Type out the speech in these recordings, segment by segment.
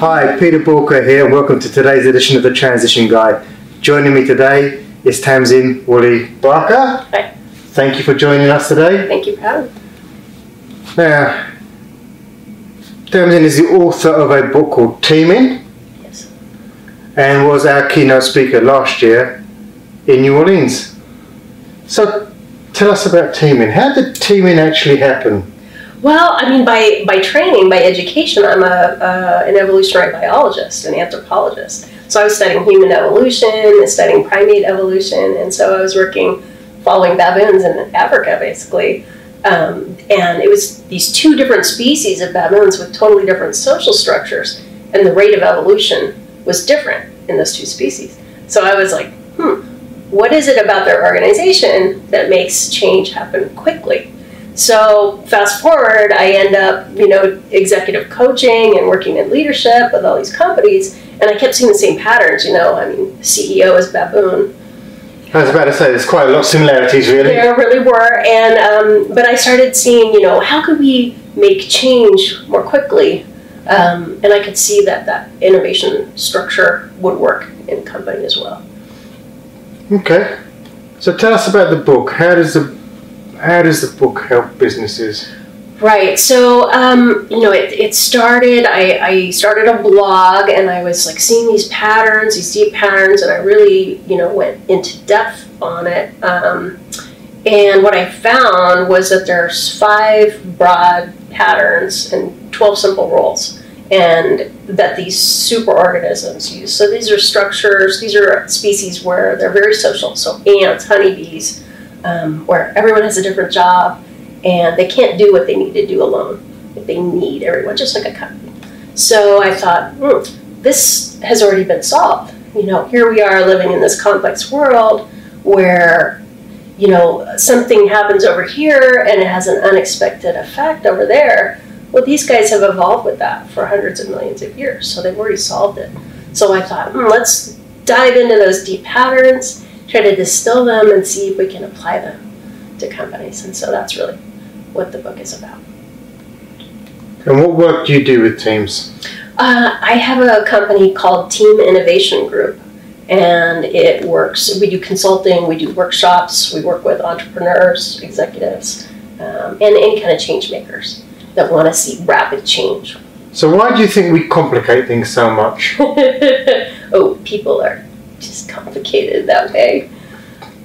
Hi, Peter Boolkah here, and welcome to today's edition of the Transition Guide. Joining me today is Tamsin Woolley Barker. Hi. Thank you for joining us today. Thank you for having me. Now, Tamsin is the author of a book called Teeming Yes. and was our keynote speaker last year in New Orleans. So, tell us about teaming. How did teaming actually happen? Well, I mean, by, by training, by education, I'm a, uh, an evolutionary biologist, an anthropologist. So I was studying human evolution, studying primate evolution, and so I was working following baboons in Africa, basically. Um, and it was these two different species of baboons with totally different social structures, and the rate of evolution was different in those two species. So I was like, hmm, what is it about their organization that makes change happen quickly? So fast forward, I end up, you know, executive coaching and working in leadership with all these companies, and I kept seeing the same patterns. You know, I mean, CEO is baboon. I was about to say, there's quite a lot of similarities, really. There really were, and um, but I started seeing, you know, how could we make change more quickly? Um, and I could see that that innovation structure would work in company as well. Okay. So, tell us about the book. How does the how does the book help businesses? Right. So, um, you know, it, it started, I, I started a blog and I was like seeing these patterns, these deep patterns, and I really, you know, went into depth on it. Um, and what I found was that there's five broad patterns and 12 simple rules and that these superorganisms use. So these are structures, these are species where they're very social. So ants, honeybees, um, where everyone has a different job and they can't do what they need to do alone. They need everyone, just like a company. So I thought, hmm, this has already been solved. You know, here we are living in this complex world where, you know, something happens over here and it has an unexpected effect over there. Well, these guys have evolved with that for hundreds of millions of years, so they've already solved it. So I thought, hmm, let's dive into those deep patterns, try to distill them, and see if we can apply them to companies. And so that's really what the book is about. And what work do you do with teams? Uh, I have a company called Team Innovation Group, and it works. We do consulting, we do workshops, we work with entrepreneurs, executives, um, and any kind of change makers that want to see rapid change. So, why do you think we complicate things so much? oh, people are just complicated that way.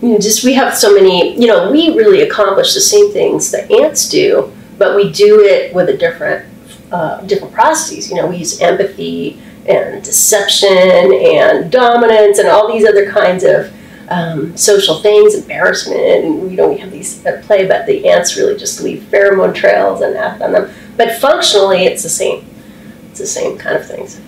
You know, just we have so many, you know, we really accomplish the same things that ants do, but we do it with a different, uh, different processes. You know, we use empathy and deception and dominance and all these other kinds of um, social things, embarrassment, and you know, we have these at play, but the ants really just leave pheromone trails and act on them. But functionally, it's the same. It's the same kind of things.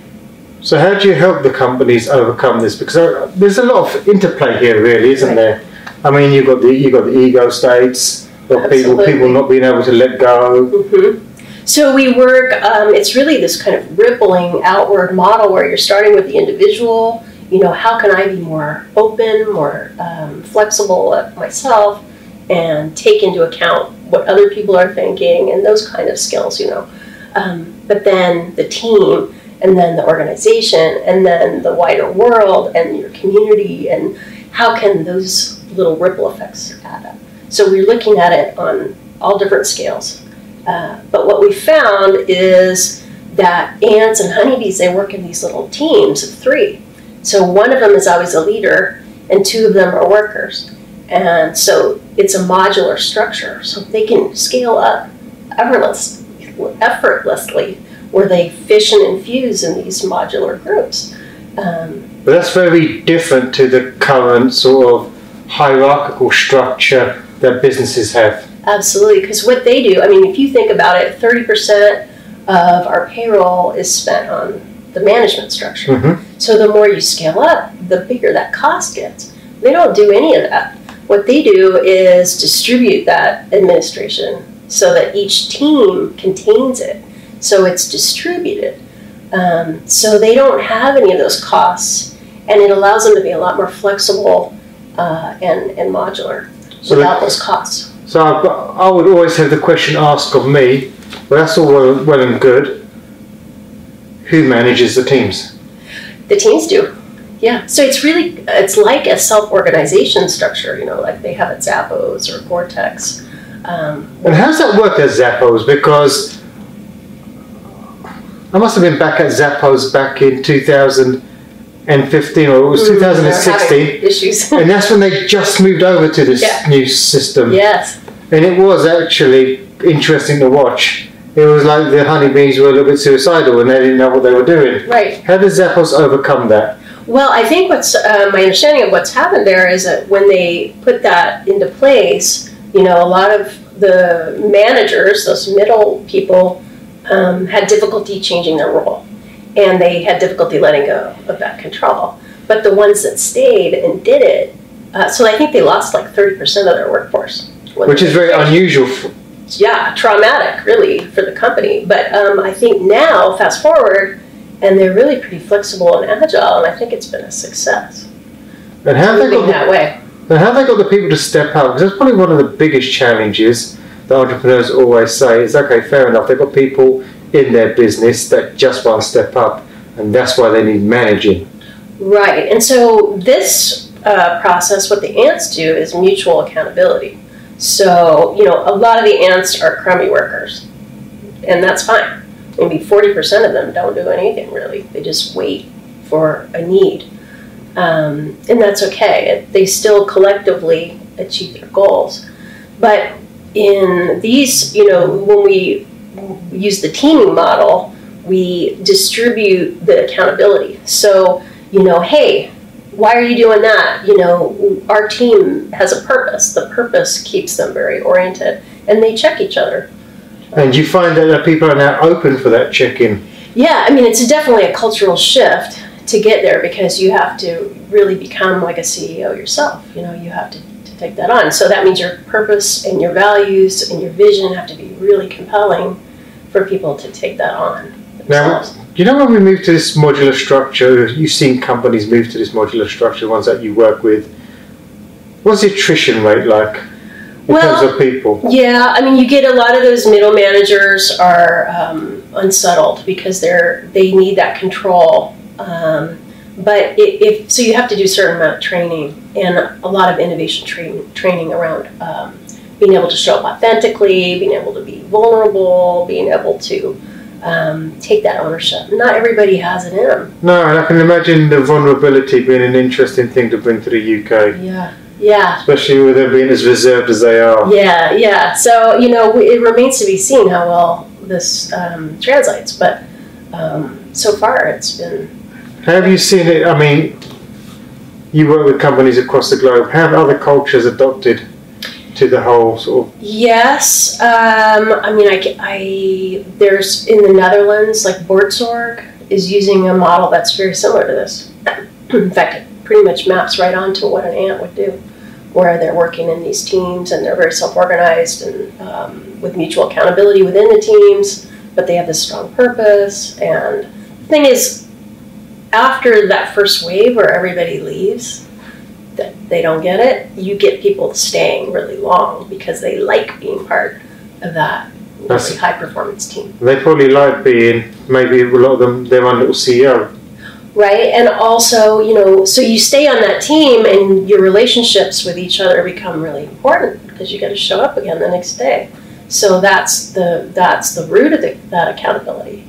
So, how do you help the companies overcome this? Because uh, there's a lot of interplay here, really, isn't Right. there? I mean, you've got the you got the ego states, you've got people people not being able to let go. hmm So we work. Um, it's really this kind of rippling outward model where you're starting with the individual. You know, how can I be more open, more um, flexible at myself, and take into account what other people are thinking and those kind of skills. You know, um, but then the team, and then the organization, and then the wider world, and your community, and how can those little ripple effects add up? So we're looking at it on all different scales. Uh, but what we found is that ants and honeybees they work in these little teams of three. So one of them is always a leader, and two of them are workers. And so it's a modular structure, so they can scale up effortless, effortlessly, where they fish and infuse in these modular groups. Um, But that's very different to the current sort of hierarchical structure that businesses have. Absolutely, because what they do, I mean, if you think about it, 30% of our payroll is spent on the management structure. Mhm. So the more you scale up, the bigger that cost gets. They don't do any of that. What they do is distribute that administration so that each team contains it. So it's distributed. Um, so they don't have any of those costs, and it allows them to be a lot more flexible uh, and, and modular So without the- those costs. So I've got, I would always have the question asked of me. Well, that's all well, well and good. who manages the teams? The teams do. Yeah. So it's really it's like a self-organization structure. You know, like they have at Zappos or Gore-Tex. Um, And how's that work at Zappos? Because I must have been back at Zappos back in 2015 or it was they're 2016. issues. And that's when they just moved over to this Yeah. new system. yes. And it was actually interesting to watch. It was like the honeybees were a little bit suicidal and they didn't know what they were doing. Right. How did Zappos overcome that? Well, I think what's uh, my understanding of what's happened there is that when they put that into place, you know, a lot of the managers, those middle people, um, had difficulty changing their role, and they had difficulty letting go of that control. But the ones that stayed and did it, uh, so I think they lost like thirty percent of their workforce. Which is very unusual. For, yeah, traumatic really for the company. But um, I think now, fast forward, and they're really pretty flexible and agile, and I think it's been a success. and how have they got that way. And how have they got the people to step up? Because that's probably one of the biggest challenges that entrepreneurs always say is okay, fair enough, they've got people in their business that just want to step up, and that's why they need managing. Right, and so this uh, process, what the ants do is mutual accountability. So, you know, a lot of the ants are crummy workers, and that's fine. Maybe 40% of them don't do anything really, they just wait for a need. Um, and that's okay, they still collectively achieve their goals. But in these, you know, when we use the teaming model, we distribute the accountability. So, you know, hey, why are you doing that? You know, our team has a purpose. The purpose keeps them very oriented, and they check each other. And you find that the people are now open for that check-in. Yeah, I mean, it's definitely a cultural shift to get there because you have to really become like a CEO yourself. You know, you have to take that on. So that means your purpose and your values and your vision have to be really compelling for people to take that on Now, you know when we move to this modular structure, you've seen companies move to this modular structure, ones that you work with. What's the attrition rate like in Well- terms of people? Yeah, I mean, you get a lot of those middle managers are um, unsettled because they're they need that control. Um, but if, if so, you have to do a certain amount of training and a lot of innovation training training around um, being able to show up authentically, being able to be vulnerable, being able to um, take that ownership. Not everybody has it in them. No, and I can imagine the vulnerability being an interesting thing to bring to the UK, Yeah, yeah. especially with them being as reserved as they are. Yeah, yeah. So you know, it remains to be seen how well this um, translates. But um, so far, it's been have you seen it? I mean, you work with companies across the globe. Have other cultures adopted to the whole sort of? yes. Um, I mean, I, I there's in the Netherlands, like Buurtzorg is using a model that's very similar to this. in fact, it pretty much maps right onto what an ant would do, where they're working in these teams and they're very self-organized and um, with mutual accountability within the teams, but they have this strong purpose. And the thing is, after that first wave where everybody leaves, that they don't get it, you get people staying really long because they like being part of that really high performance team. They probably like being maybe a lot of them their own little CEO. right? And also, you know, so you stay on that team and your relationships with each other become really important because you got to show up again the next day. So that's the that's the root of the, that accountability.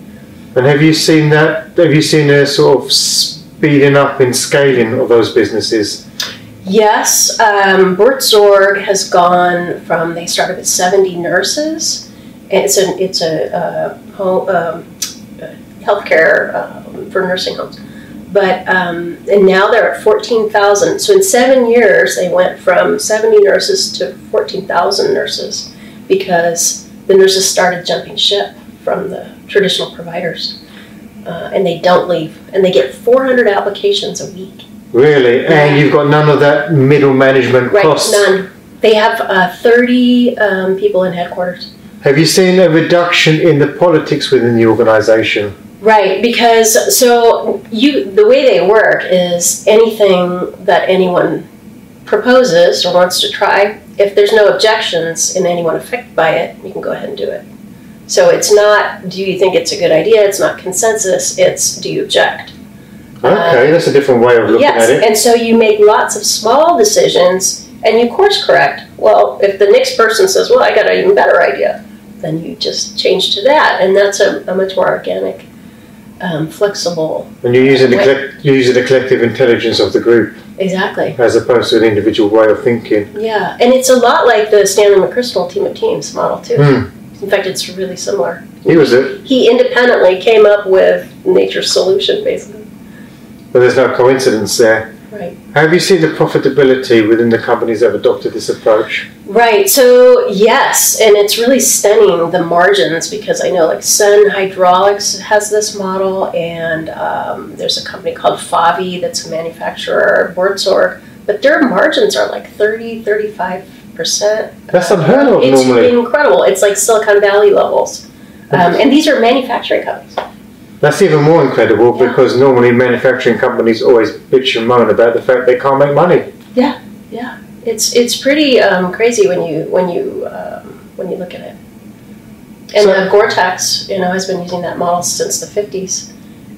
And have you seen that? Have you seen a sort of speeding up in scaling of those businesses? Yes, um, Zorg has gone from they started with seventy nurses. And It's a it's a uh, home, um, healthcare um, for nursing homes, but um, and now they're at fourteen thousand. So in seven years, they went from seventy nurses to fourteen thousand nurses because the nurses started jumping ship from the traditional providers, uh, and they don't leave, and they get four hundred applications a week. Really? And you've got none of that middle management Right, costs. none. They have uh, 30 um, people in headquarters. Have you seen a reduction in the politics within the organisation? Right, because so you the way they work is anything that anyone proposes or wants to try, if there's no objections and anyone affected by it, you can go ahead and do it. So it's not, do you think it's a good idea? It's not consensus. It's, do you object? Okay, that's a different way of looking yes, at it. and so you make lots of small decisions and you course correct. Well, if the next person says, well, I got an even better idea, then you just change to that. And that's a, a much more organic, um, flexible. And you're using the you're using the collective intelligence of the group Exactly. as opposed to an individual way of thinking. Yeah, and it's a lot like the Stanley McChrystal team of teams model, too. Hmm. In fact, it's really similar. He was it, He independently came up with nature's solution, basically. but there's no coincidence there. Right. Have you seen the profitability within the companies that have adopted this approach? Right. So yes, and it's really stunning the margins because I know like Sun Hydraulics has this model, and um, there's a company called Favi that's a manufacturer, Buurtzorg, but their margins are like 30, 35 percent. That's unheard of It's normally. incredible. It's like Silicon Valley levels, um, and these are manufacturing companies. That's even more incredible Yeah. because normally manufacturing companies always bitch and moan about the fact they can't make money. Yeah, yeah, it's it's pretty um, crazy when you when you um, when you look at it. And So- uh, Gore-Tex, you know, has been using that model since the '50s,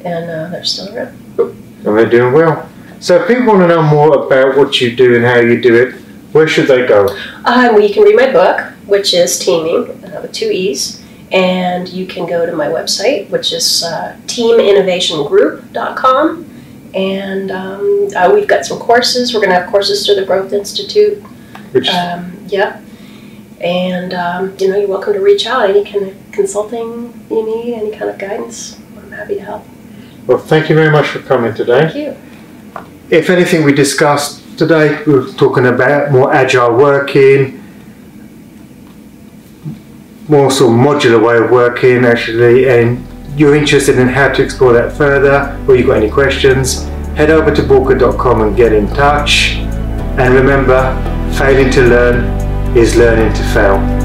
and uh, they're still around. And they're doing well. So if people want to know more about what you do and how you do it, where should they go? Uh, well, you can read my book, which is Teeming uh, with two E's, and you can go to my website, which is uh, teaminnovationgroup.com. And um, uh, we've got some courses. We're going to have courses through the Growth Institute. Which Um, yeah. And, um, you know, you're welcome to reach out. Any kind of consulting you need, any kind of guidance, I'm happy to help. well, thank you very much for coming today. Thank you. If anything we discussed today, we were talking about more agile working, more sort of modular way of working actually, and you're interested in how to explore that further, or you've got any questions, head over to Boolkah.com and get in touch. And remember, failing to learn is learning to fail.